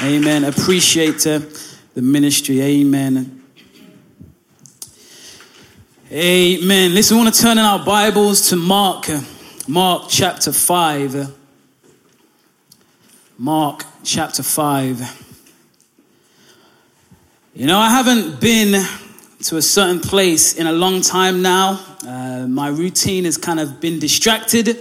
Amen. Appreciate uh, the ministry. Amen. Amen. Listen, we want to turn in our Bibles to Mark, uh, Mark chapter 5. Mark chapter 5. You know, I haven't been to a certain place in a long time now. Uh, my routine has kind of been distracted,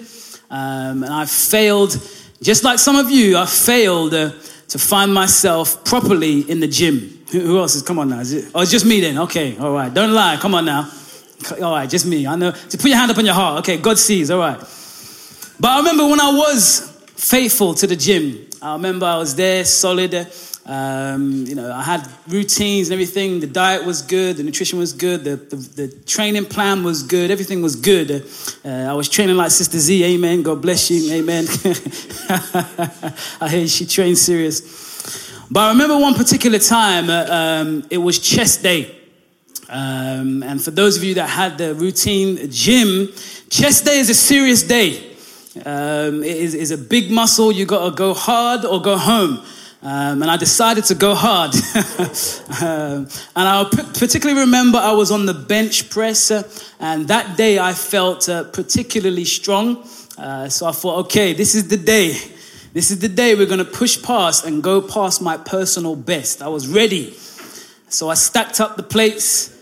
um, and I've failed, just like some of you, I've failed uh, to find myself properly in the gym. Who, else is? Come on now. Is it, oh, it's just me then. Okay, all right. Don't lie. Come on now. All right, just me. I know. So put your hand up on your heart. Okay, God sees. All right. But I remember when I was faithful to the gym. I remember I was there, solid. Um, you know, I had routines and everything. The diet was good, the nutrition was good, the, the, the training plan was good, everything was good. Uh, I was training like Sister Z, amen. God bless you, amen. I hear she trains serious. But I remember one particular time, uh, um, it was chest day. Um, and for those of you that had the routine gym, chest day is a serious day. Um, it is, is a big muscle. You got to go hard or go home. Um, and I decided to go hard. um, and I particularly remember I was on the bench press, uh, and that day I felt uh, particularly strong. Uh, so I thought, okay, this is the day. This is the day we're going to push past and go past my personal best. I was ready. So I stacked up the plates,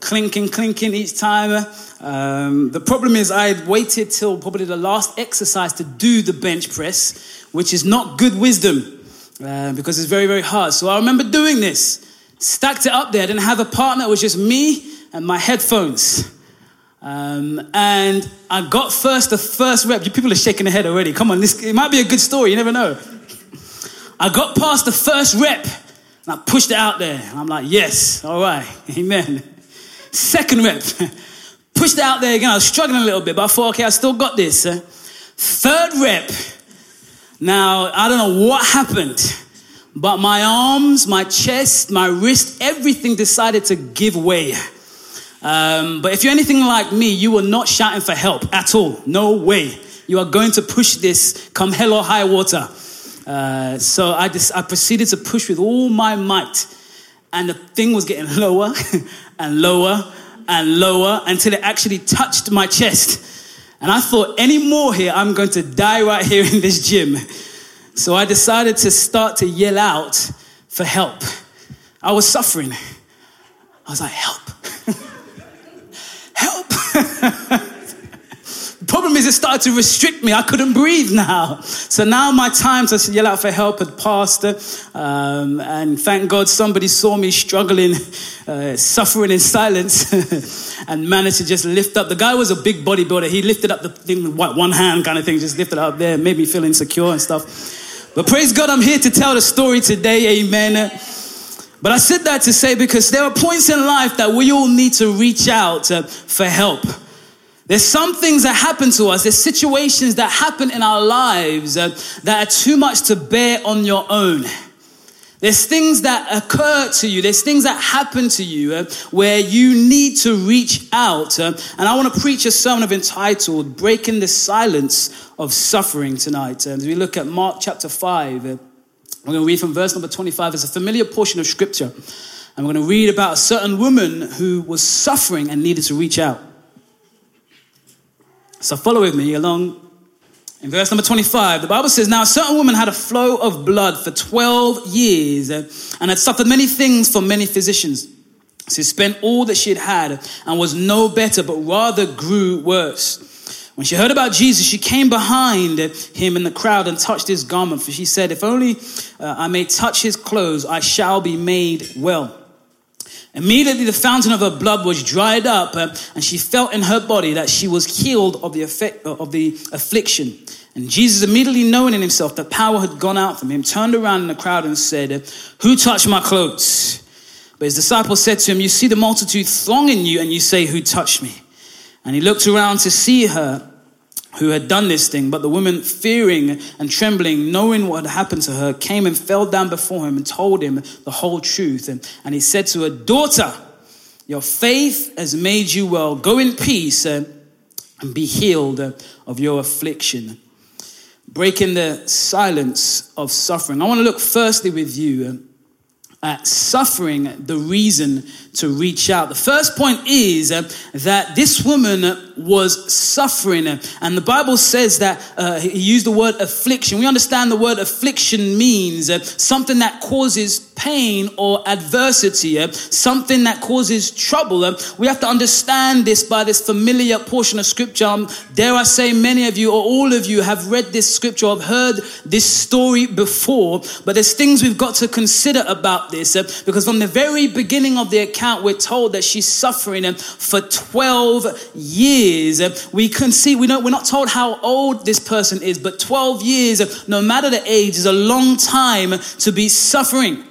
clinking, clinking each time. Um, the problem is, I had waited till probably the last exercise to do the bench press, which is not good wisdom uh, because it's very, very hard. So I remember doing this, stacked it up there. I didn't have a partner, it was just me and my headphones. Um, and I got first the first rep. You people are shaking their head already. Come on, this it might be a good story. You never know. I got past the first rep and I pushed it out there. And I'm like, yes, all right, amen. Second rep, pushed it out there again. I was struggling a little bit, but I thought, okay, I still got this. Uh, third rep, now, I don't know what happened, but my arms, my chest, my wrist, everything decided to give way. Um, but if you're anything like me, you were not shouting for help at all. No way. You are going to push this come hell or high water. Uh, so I, just, I proceeded to push with all my might. And the thing was getting lower and lower and lower until it actually touched my chest. And I thought, any more here, I'm going to die right here in this gym. So I decided to start to yell out for help. I was suffering. I was like, help. help. problem is, it started to restrict me. I couldn't breathe now. So now my time to yell out for help had passed. Um, and thank God somebody saw me struggling, uh, suffering in silence, and managed to just lift up. The guy was a big bodybuilder. He lifted up the thing with one hand kind of thing, just lifted up there, made me feel insecure and stuff. But praise God, I'm here to tell the story today. Amen. But I said that to say because there are points in life that we all need to reach out uh, for help. There's some things that happen to us, there's situations that happen in our lives uh, that are too much to bear on your own. There's things that occur to you, there's things that happen to you uh, where you need to reach out. Uh, and I want to preach a sermon of entitled Breaking the Silence of Suffering tonight. As we look at Mark chapter 5, uh, we're going to read from verse number 25. It's a familiar portion of scripture. And we're going to read about a certain woman who was suffering and needed to reach out. So follow with me along in verse number 25. The Bible says, Now a certain woman had a flow of blood for 12 years and had suffered many things from many physicians. She spent all that she had had and was no better, but rather grew worse. When she heard about Jesus, she came behind him in the crowd and touched his garment, for she said, If only uh, I may touch his clothes, I shall be made well. Immediately, the fountain of her blood was dried up, uh, and she felt in her body that she was healed of the, effect, uh, of the affliction. And Jesus, immediately knowing in himself that power had gone out from him, turned around in the crowd and said, Who touched my clothes? But his disciples said to him, You see the multitude thronging you, and you say, Who touched me? And he looked around to see her who had done this thing. But the woman, fearing and trembling, knowing what had happened to her, came and fell down before him and told him the whole truth. And, and he said to her, Daughter, your faith has made you well. Go in peace uh, and be healed uh, of your affliction. breaking the silence of suffering. I want to look firstly with you at suffering, the reason to reach out. The first point is uh, that this woman was suffering, and the Bible says that uh, he used the word affliction. We understand the word affliction means uh, something that causes pain or adversity, uh, something that causes trouble. Uh, we have to understand this by this familiar portion of scripture. Um, dare I say, many of you or all of you have read this scripture, have heard this story before, but there's things we've got to consider about this uh, because from the very beginning of the account, account, we're told that she's suffering for 12 years. Um, we can see, we know, we're not told how old this person is, but 12 years, um, no matter the age, is a long time to be suffering.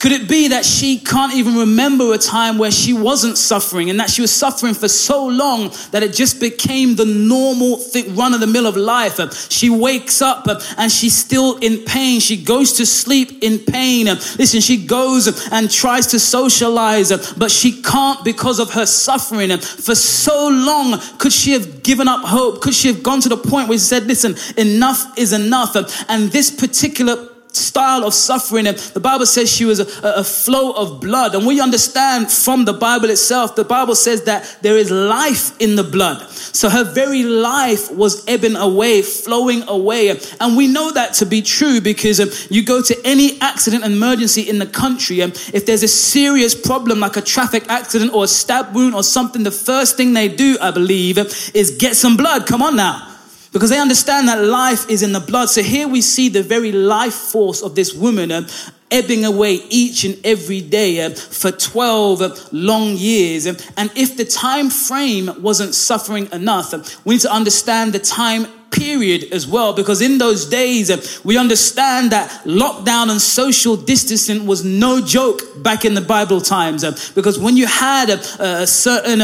Could it be that she can't even remember a time where she wasn't suffering and that she was suffering for so long that it just became the normal run of the mill of life? She wakes up and she's still in pain. She goes to sleep in pain. Listen, she goes and tries to socialize, but she can't because of her suffering. For so long, could she have given up hope? Could she have gone to the point where she said, listen, enough is enough? And this particular style of suffering. And the Bible says she was a, a, flow of blood. And we understand from the Bible itself, the Bible says that there is life in the blood. So her very life was ebbing away, flowing away. And we know that to be true because um, you go to any accident emergency in the country, and um, if there's a serious problem like a traffic accident or a stab wound or something, the first thing they do, I believe, is get some blood. Come on now because they understand that life is in the blood. So here we see the very life force of this woman uh, ebbing away each and every day uh, for 12 uh, long years. And if the time frame wasn't suffering enough, we need to understand the time period as well, because in those days, uh, we understand that lockdown and social distancing was no joke back in the Bible times. Uh, because when you had uh, certain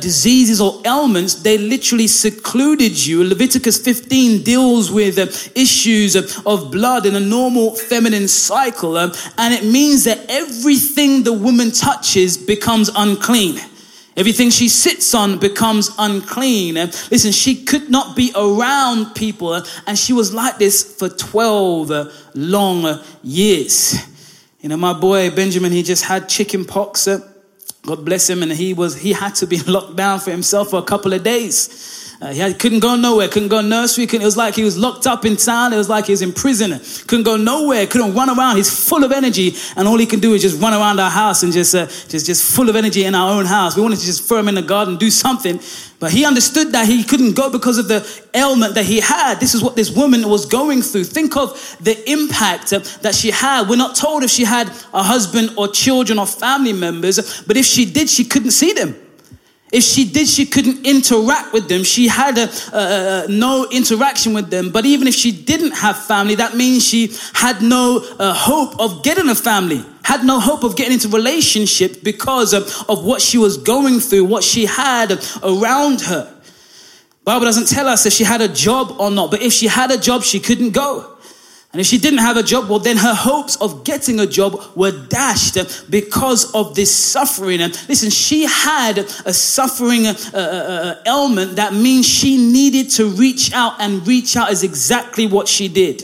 diseases or ailments, they literally secluded you. Leviticus 15 deals with issues of blood in a normal feminine cycle, and it means that everything the woman touches becomes unclean. Everything she sits on becomes unclean. And listen, she could not be around people, and she was like this for 12 long years. You know, my boy Benjamin, he just had chicken pox. God bless him, and he was he had to be locked down for himself for a couple of days. Uh, he had, couldn't go nowhere, couldn't go nursery. Couldn't, it was like he was locked up in town. It was like he was in prison. Couldn't go nowhere, couldn't run around. He's full of energy, and all he can do is just run around our house and just, uh, just, just full of energy in our own house. We wanted to just throw him in the garden, do something, but he understood that he couldn't go because of the ailment that he had. This is what this woman was going through. Think of the impact that she had. We're not told if she had a husband or children or family members, but if she did, she couldn't see them. If she did, she couldn't interact with them. She had a, no interaction with them. But even if she didn't have family, that means she had no uh, hope of getting a family, had no hope of getting into relationship because of, of what she was going through, what she had around her. Bible doesn't tell us if she had a job or not, but if she had a job, she couldn't go. And if she didn't have a job, well, then her hopes of getting a job were dashed because of this suffering. And listen, she had a suffering uh, uh, uh, ailment that means she needed to reach out, and reach out is exactly what she did.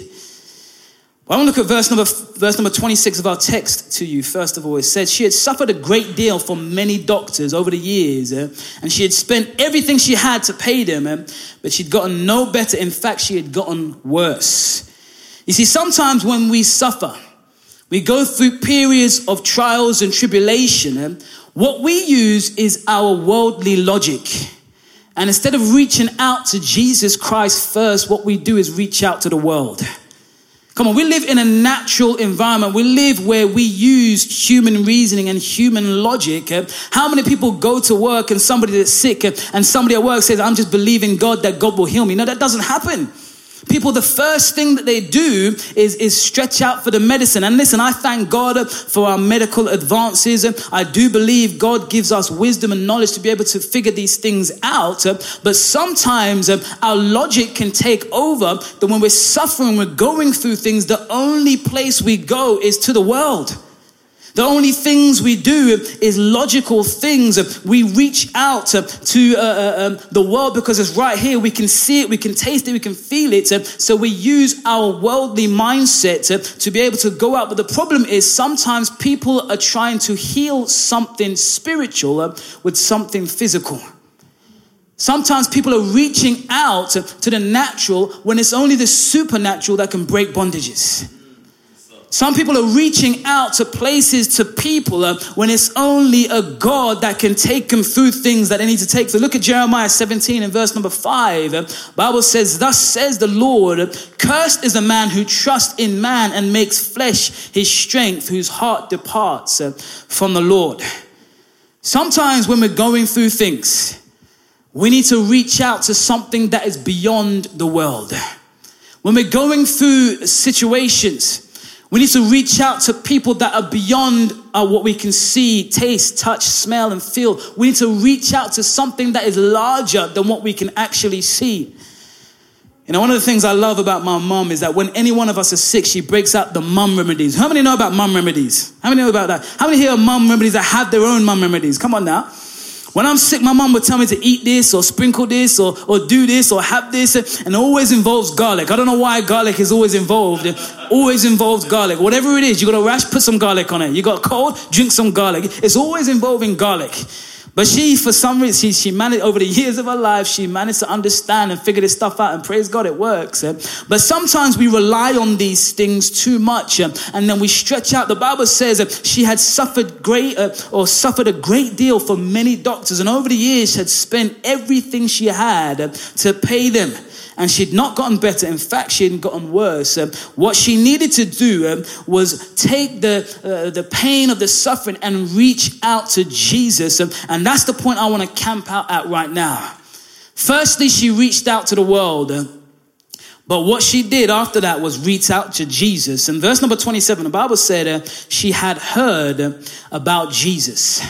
I want to look at verse number, verse number 26 of our text to you. First of all, it says, She had suffered a great deal from many doctors over the years, uh, and she had spent everything she had to pay them, uh, but she'd gotten no better. In fact, she had gotten worse. You see, sometimes when we suffer, we go through periods of trials and tribulation, and what we use is our worldly logic. And instead of reaching out to Jesus Christ first, what we do is reach out to the world. Come on, we live in a natural environment. We live where we use human reasoning and human logic. Eh? How many people go to work and somebody that's sick eh? and somebody at work says, I'm just believing God that God will heal me? No, that doesn't happen. People, the first thing that they do is, is stretch out for the medicine. And listen, I thank God for our medical advances. I do believe God gives us wisdom and knowledge to be able to figure these things out. But sometimes uh, our logic can take over that when we're suffering, we're going through things, the only place we go is to the world. The only things we do is logical things. We reach out to uh, uh, um, the world because it's right here. We can see it, we can taste it, we can feel it. So we use our worldly mindset to be able to go out. But the problem is sometimes people are trying to heal something spiritual with something physical. Sometimes people are reaching out to the natural when it's only the supernatural that can break bondages. Some people are reaching out to places, to people, uh, when it's only a God that can take them through things that they need to take. So look at Jeremiah 17 and verse number 5. Uh, Bible says, Thus says the Lord, cursed is the man who trusts in man and makes flesh his strength, whose heart departs uh, from the Lord. Sometimes when we're going through things, we need to reach out to something that is beyond the world. When we're going through situations, we need to reach out to people that are beyond uh, what we can see, taste, touch, smell, and feel. We need to reach out to something that is larger than what we can actually see. You know, one of the things I love about my mom is that when any one of us is sick, she breaks out the mum remedies. How many know about mum remedies? How many know about that? How many here are mum remedies that have their own mum remedies? Come on now. When I'm sick, my mom would tell me to eat this or sprinkle this or, or do this or have this, and always involves garlic. I don't know why garlic is always involved. It always involves garlic. Whatever it is, you got a rash, put some garlic on it. You got cold, drink some garlic. It's always involving garlic. But she, for some reason, she, she managed, over the years of her life, she managed to understand and figure this stuff out. And praise God, it works. Eh? But sometimes we rely on these things too much. Eh? And then we stretch out. The Bible says that she had suffered great, uh, or suffered a great deal for many doctors. And over the years, had spent everything she had to pay them and she'd not gotten better. In fact, she hadn't gotten worse. Um, what she needed to do um, was take the, uh, the pain of the suffering and reach out to Jesus. Um, and that's the point I want to camp out at right now. Firstly, she reached out to the world. Uh, but what she did after that was reach out to Jesus. In verse number 27, the Bible said uh, she had heard about Jesus.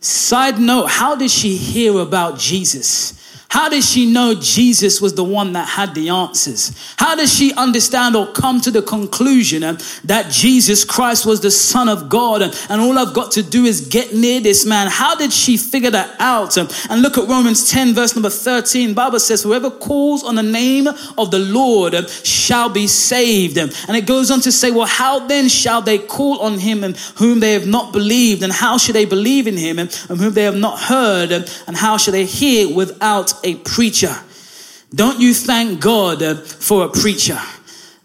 Side note, how did she hear about Jesus? How did she know Jesus was the one that had the answers? How does she understand or come to the conclusion uh, that Jesus Christ was the Son of God and, and all I've got to do is get near this man? How did she figure that out? Um, and look at Romans 10, verse number 13. Bible says, Whoever calls on the name of the Lord shall be saved. Um, and it goes on to say, Well, how then shall they call on him and whom they have not believed? And how should they believe in him and whom they have not heard? And how shall they hear without a preacher. Don't you thank God uh, for a preacher?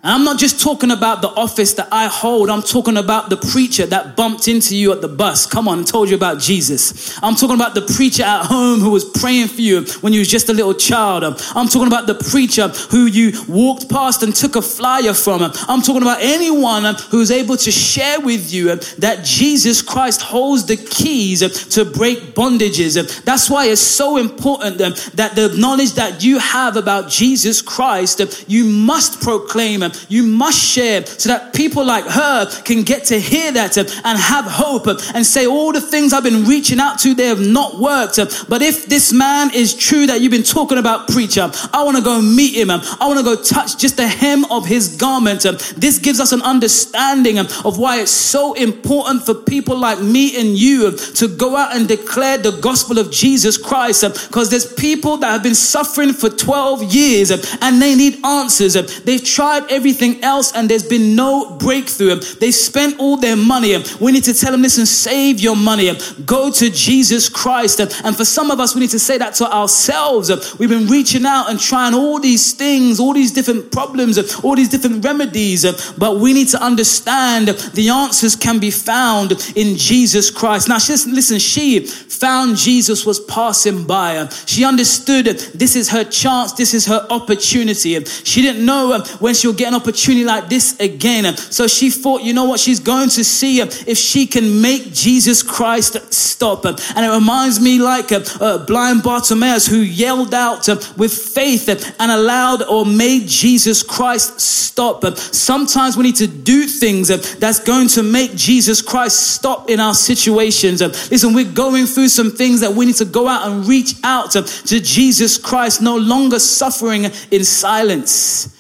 And I'm not just talking about the office that I hold. I'm talking about the preacher that bumped into you at the bus. Come on, and told you about Jesus. I'm talking about the preacher at home who was praying for you when you was just a little child. I'm talking about the preacher who you walked past and took a flyer from. I'm talking about anyone who's able to share with you that Jesus Christ holds the keys to break bondages. That's why it's so important that the knowledge that you have about Jesus Christ, you must proclaim you must share so that people like her can get to hear that and have hope and say, All the things I've been reaching out to, they have not worked. But if this man is true that you've been talking about, preacher, I want to go meet him. I want to go touch just the hem of his garment. This gives us an understanding of why it's so important for people like me and you to go out and declare the gospel of Jesus Christ because there's people that have been suffering for 12 years and they need answers. They've tried every everything else and there's been no breakthrough. They spent all their money. We need to tell them, listen, save your money. Go to Jesus Christ. And for some of us, we need to say that to ourselves. We've been reaching out and trying all these things, all these different problems, all these different remedies. But we need to understand the answers can be found in Jesus Christ. Now, listen, she found Jesus was passing by. She understood this is her chance, this is her opportunity. She didn't know when she'll get an opportunity like this again. So she thought, you know what? She's going to see if she can make Jesus Christ stop. And it reminds me like a blind Bartimaeus who yelled out uh, with faith and allowed or made Jesus Christ stop. Sometimes we need to do things uh, that's going to make Jesus Christ stop in our situations. Listen, we're going through some things that we need to go out and reach out to Jesus Christ, no longer suffering in silence.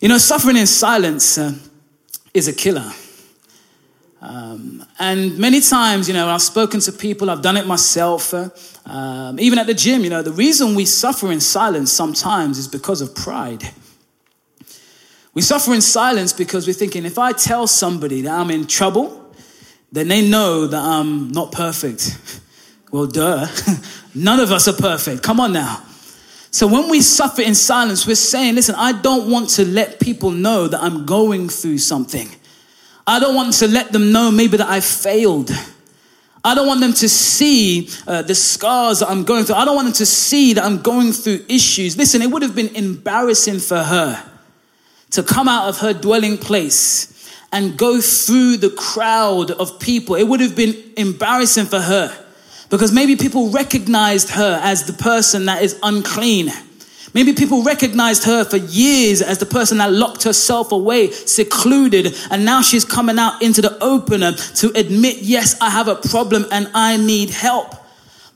You know, suffering in silence uh, is a killer. Um, and many times, you know, I've spoken to people, I've done it myself, uh, um, even at the gym, you know, the reason we suffer in silence sometimes is because of pride. We suffer in silence because we're thinking if I tell somebody that I'm in trouble, then they know that I'm not perfect. Well, duh. None of us are perfect. Come on now. So when we suffer in silence, we're saying, listen, I don't want to let people know that I'm going through something. I don't want to let them know maybe that I failed. I don't want them to see uh, the scars that I'm going through. I don't want them to see that I'm going through issues. Listen, it would have been embarrassing for her to come out of her dwelling place and go through the crowd of people. It would have been embarrassing for her because maybe people recognized her as the person that is unclean. Maybe people recognized her for years as the person that locked herself away, secluded, and now she's coming out into the open to admit, yes, I have a problem and I need help.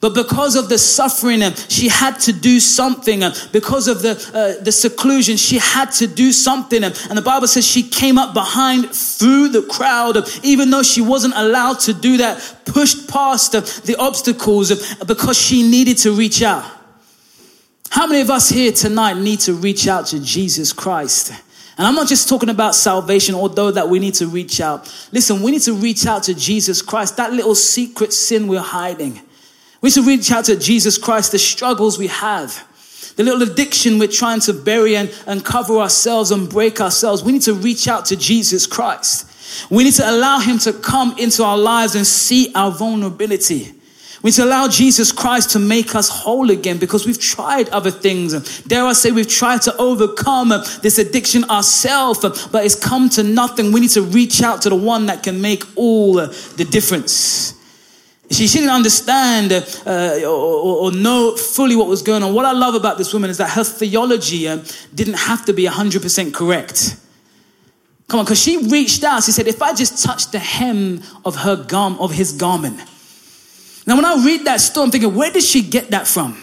But because of the suffering, uh, she had to do something. Uh, because of the, uh, the seclusion, she had to do something. Uh, and the Bible says she came up behind through the crowd, even though she wasn't allowed to do that, pushed past the obstacles because she needed to reach out. How many of us here tonight need to reach out to Jesus Christ? And I'm not just talking about salvation, although that we need to reach out. Listen, we need to reach out to Jesus Christ, that little secret sin we're hiding. We to reach out to Jesus Christ, the struggles we have, the little addiction we're trying to bury and, and cover ourselves and break ourselves. We need to reach out to Jesus Christ. We need to allow Him to come into our lives and see our vulnerability. We need to allow Jesus Christ to make us whole again because we've tried other things. Dare I say, we've tried to overcome this addiction ourselves, but it's come to nothing. We need to reach out to the one that can make all the difference. She, she didn't understand uh, or, or, know fully what was going on. What I love about this woman is that her theology uh, didn't have to be 100% correct. Come on, because she reached out. She said, if I just touch the hem of her garm, of his garment. Now, when I read that story, I'm thinking, where did she get that from?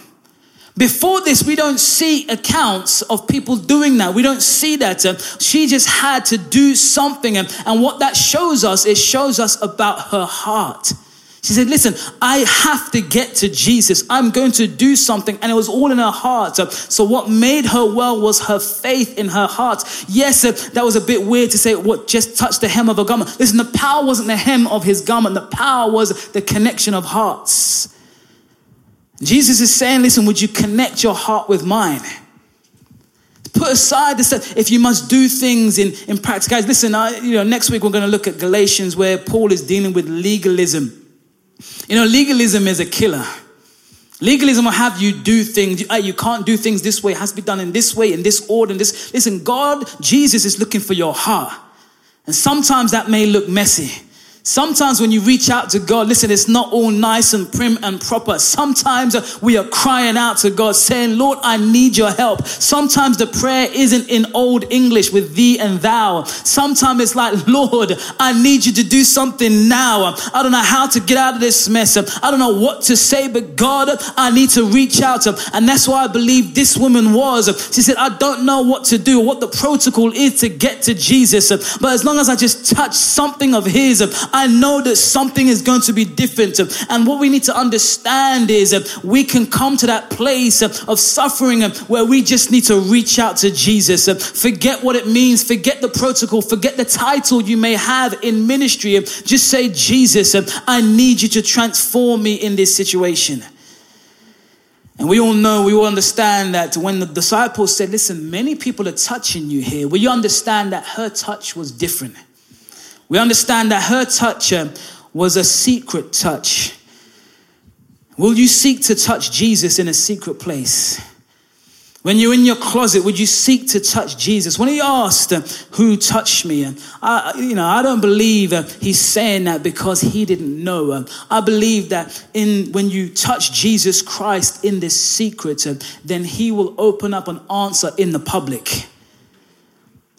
Before this, we don't see accounts of people doing that. We don't see that. Uh, she just had to do something. And what that shows us, it shows us about her heart. She said, Listen, I have to get to Jesus. I'm going to do something. And it was all in her heart. So, what made her well was her faith in her heart. Yes, that was a bit weird to say, What just touched the hem of a garment. Listen, the power wasn't the hem of his garment, the power was the connection of hearts. Jesus is saying, Listen, would you connect your heart with mine? Put aside the stuff. If you must do things in, in practice. Guys, listen, I, you know, next week we're going to look at Galatians where Paul is dealing with legalism. You know, legalism is a killer. Legalism will have you do things. You can't do things this way. It has to be done in this way, in this order, in this. Listen, God, Jesus is looking for your heart. And sometimes that may look messy. Sometimes when you reach out to God, listen, it's not all nice and prim and proper. Sometimes we are crying out to God saying, Lord, I need your help. Sometimes the prayer isn't in old English with thee and thou. Sometimes it's like, Lord, I need you to do something now. I don't know how to get out of this mess. I don't know what to say, but God, I need to reach out. And that's why I believe this woman was. She said, I don't know what to do, what the protocol is to get to Jesus. But as long as I just touch something of his, I know that something is going to be different. And what we need to understand is we can come to that place of suffering where we just need to reach out to Jesus. Forget what it means, forget the protocol, forget the title you may have in ministry. Just say, Jesus, I need you to transform me in this situation. And we all know, we all understand that when the disciples said, Listen, many people are touching you here, we understand that her touch was different. We understand that her touch uh, was a secret touch. Will you seek to touch Jesus in a secret place? When you're in your closet, would you seek to touch Jesus? When he asked, uh, "Who touched me?" and I, you know, I don't believe he's saying that because he didn't know. I believe that in when you touch Jesus Christ in this secret, then he will open up an answer in the public.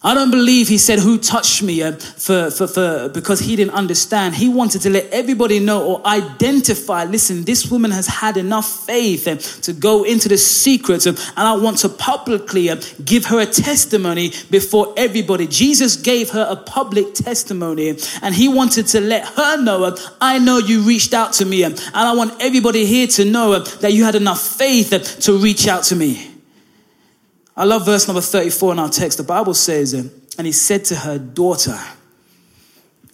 I don't believe he said, Who touched me uh, for, for, for, because he didn't understand. He wanted to let everybody know or identify listen, this woman has had enough faith uh, to go into the secrets, uh, and I want to publicly give her a testimony before everybody. Jesus gave her a public testimony, and he wanted to let her know, I know you reached out to me, and I want everybody here to know that you had enough faith to reach out to me. I love verse number 34 in our text. The Bible says, And he said to her, Daughter,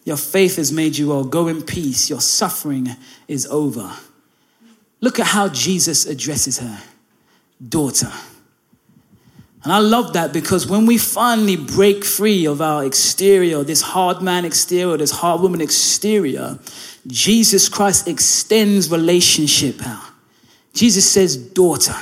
your faith has made you well. Go in peace. Your suffering is over. Look at how Jesus addresses her daughter. And I love that because when we finally break free of our exterior, this hard man exterior, this hard woman exterior, Jesus Christ extends relationship out. Jesus says, Daughter.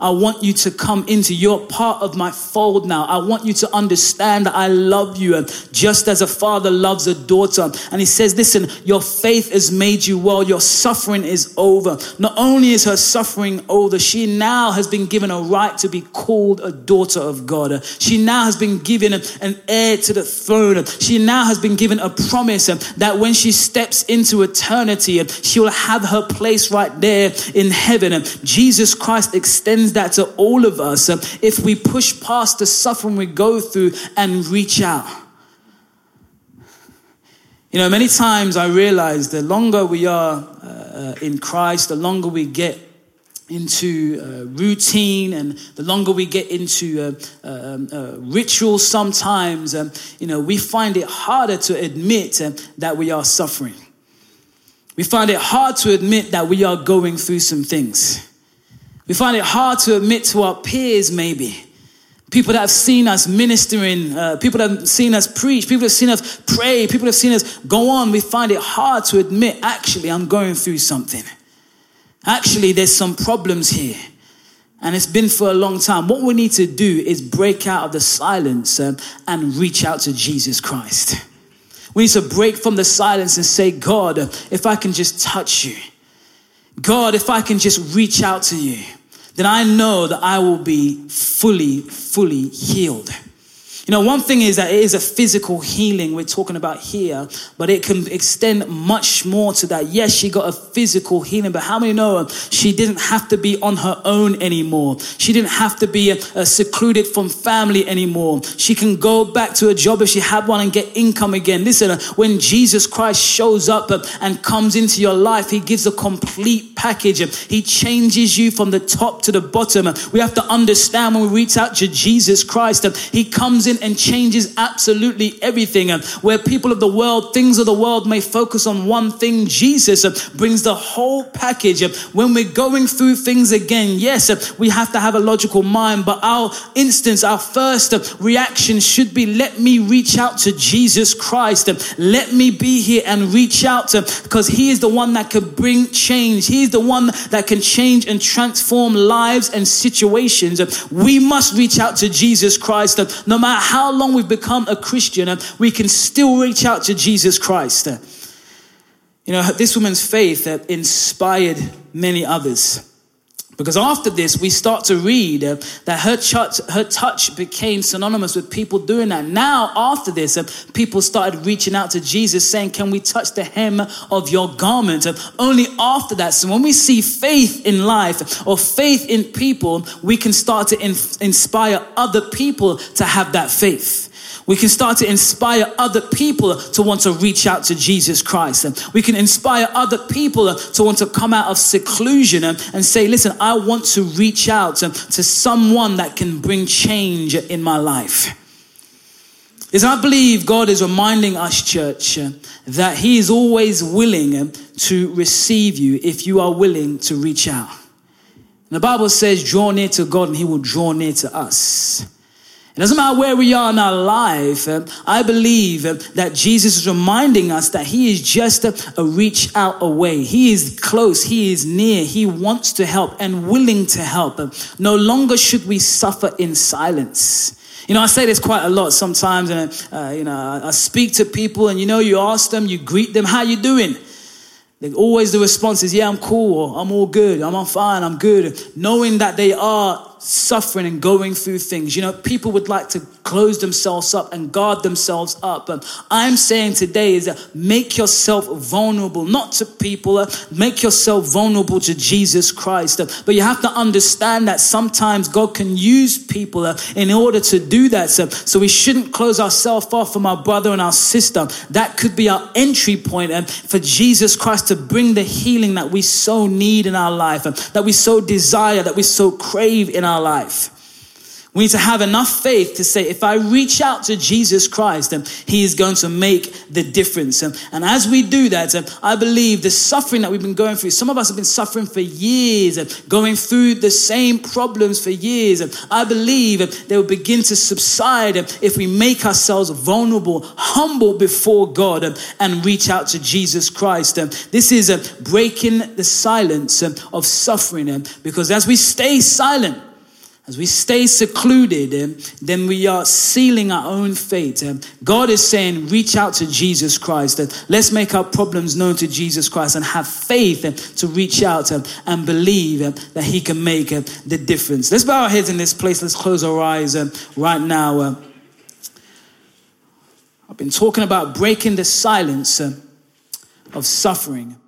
I want you to come into your part of my fold now. I want you to understand that I love you And just as a father loves a daughter. And he says, listen, your faith has made you well. Your suffering is over. Not only is her suffering over, she now has been given a right to be called a daughter of God. She now has been given an heir to the throne. She now has been given a promise that when she steps into eternity, she will have her place right there in heaven. Jesus Christ extends that to all of us uh, if we push past the suffering we go through and reach out. You know, many times I realize the longer we are uh, in Christ, the longer we get into uh, routine and the longer we get into uh, um, uh, rituals sometimes um, you know we find it harder to admit uh, that we are suffering we find it hard to admit that we are going through some things we find it hard to admit to our peers, maybe. People that have seen us ministering, uh, people that have seen us preach, people that have seen us pray, people that have seen us go on. We find it hard to admit, actually, I'm going through something. Actually, there's some problems here. And it's been for a long time. What we need to do is break out of the silence um, and reach out to Jesus Christ. We need to break from the silence and say, God, if I can just touch you, God, if I can just reach out to you, then I know that I will be fully, fully healed. You know, one thing is that it is a physical healing we're talking about here, but it can extend much more to that. Yes, she got a physical healing, but how many know her? she didn't have to be on her own anymore? She didn't have to be uh, secluded from family anymore. She can go back to a job if she had one and get income again. Listen, uh, when Jesus Christ shows up uh, and comes into your life, he gives a complete package. He changes you from the top to the bottom. We have to understand when we reach out to Jesus Christ, he comes in in and changes absolutely everything. Where people of the world, things of the world may focus on one thing, Jesus brings the whole package. When we're going through things again, yes, we have to have a logical mind, but our instance, our first reaction should be let me reach out to Jesus Christ. Let me be here and reach out to because He is the one that can bring change. He is the one that can change and transform lives and situations. We must reach out to Jesus Christ no matter how long we've become a Christian, and we can still reach out to Jesus Christ. Uh, you know, this woman's faith uh, inspired many others. Because after this, we start to read uh, that her touch, her touch became synonymous with people doing that. Now, after this, uh, people started reaching out to Jesus saying, Can we touch the hem of your garment? Uh, only after that. So, when we see faith in life or faith in people, we can start to in- inspire other people to have that faith. We can start to inspire other people to want to reach out to Jesus Christ. And We can inspire other people to want to come out of seclusion and say, listen, I want to reach out to someone that can bring change in my life. Is I believe God is reminding us, church, that He is always willing to receive you if you are willing to reach out. the Bible says, draw near to God and He will draw near to us. It doesn't matter where we are in our life. Uh, I believe uh, that Jesus is reminding us that He is just a, reach out away. He is close. He is near. He wants to help and willing to help. No longer should we suffer in silence. You know, I say this quite a lot sometimes, and uh, you know, I speak to people, and you know, you ask them, you greet them, "How you doing?" They, always the response is, "Yeah, I'm cool," or "I'm all good," "I'm fine," "I'm good," knowing that they are suffering and going through things. You know, people would like to close themselves up and guard themselves up. But I'm saying today is that make yourself vulnerable, not to people, uh, make yourself vulnerable to Jesus Christ. Uh, but you have to understand that sometimes God can use people uh, in order to do that. So, we shouldn't close ourselves off from our brother and our sister. That could be our entry point for Jesus Christ to bring the healing that we so need in our life, that we so desire, that we so crave in our life. We need to have enough faith to say, if I reach out to Jesus Christ, then He is going to make the difference. And, and as we do that, um, I believe the suffering that we've been going through, some of us have been suffering for years, and going through the same problems for years. And I believe they will begin to subside if we make ourselves vulnerable, humble before God, and reach out to Jesus Christ. This is breaking the silence of suffering, because as we stay silent, as we stay secluded, um, then we are sealing our own fate. Um, God is saying, reach out to Jesus Christ. Um, let's make our problems known to Jesus Christ and have faith um, to reach out um, and believe um, that He can make the difference. Let's bow our heads in this place. Let's close our eyes right now. I've been talking about breaking the silence of suffering.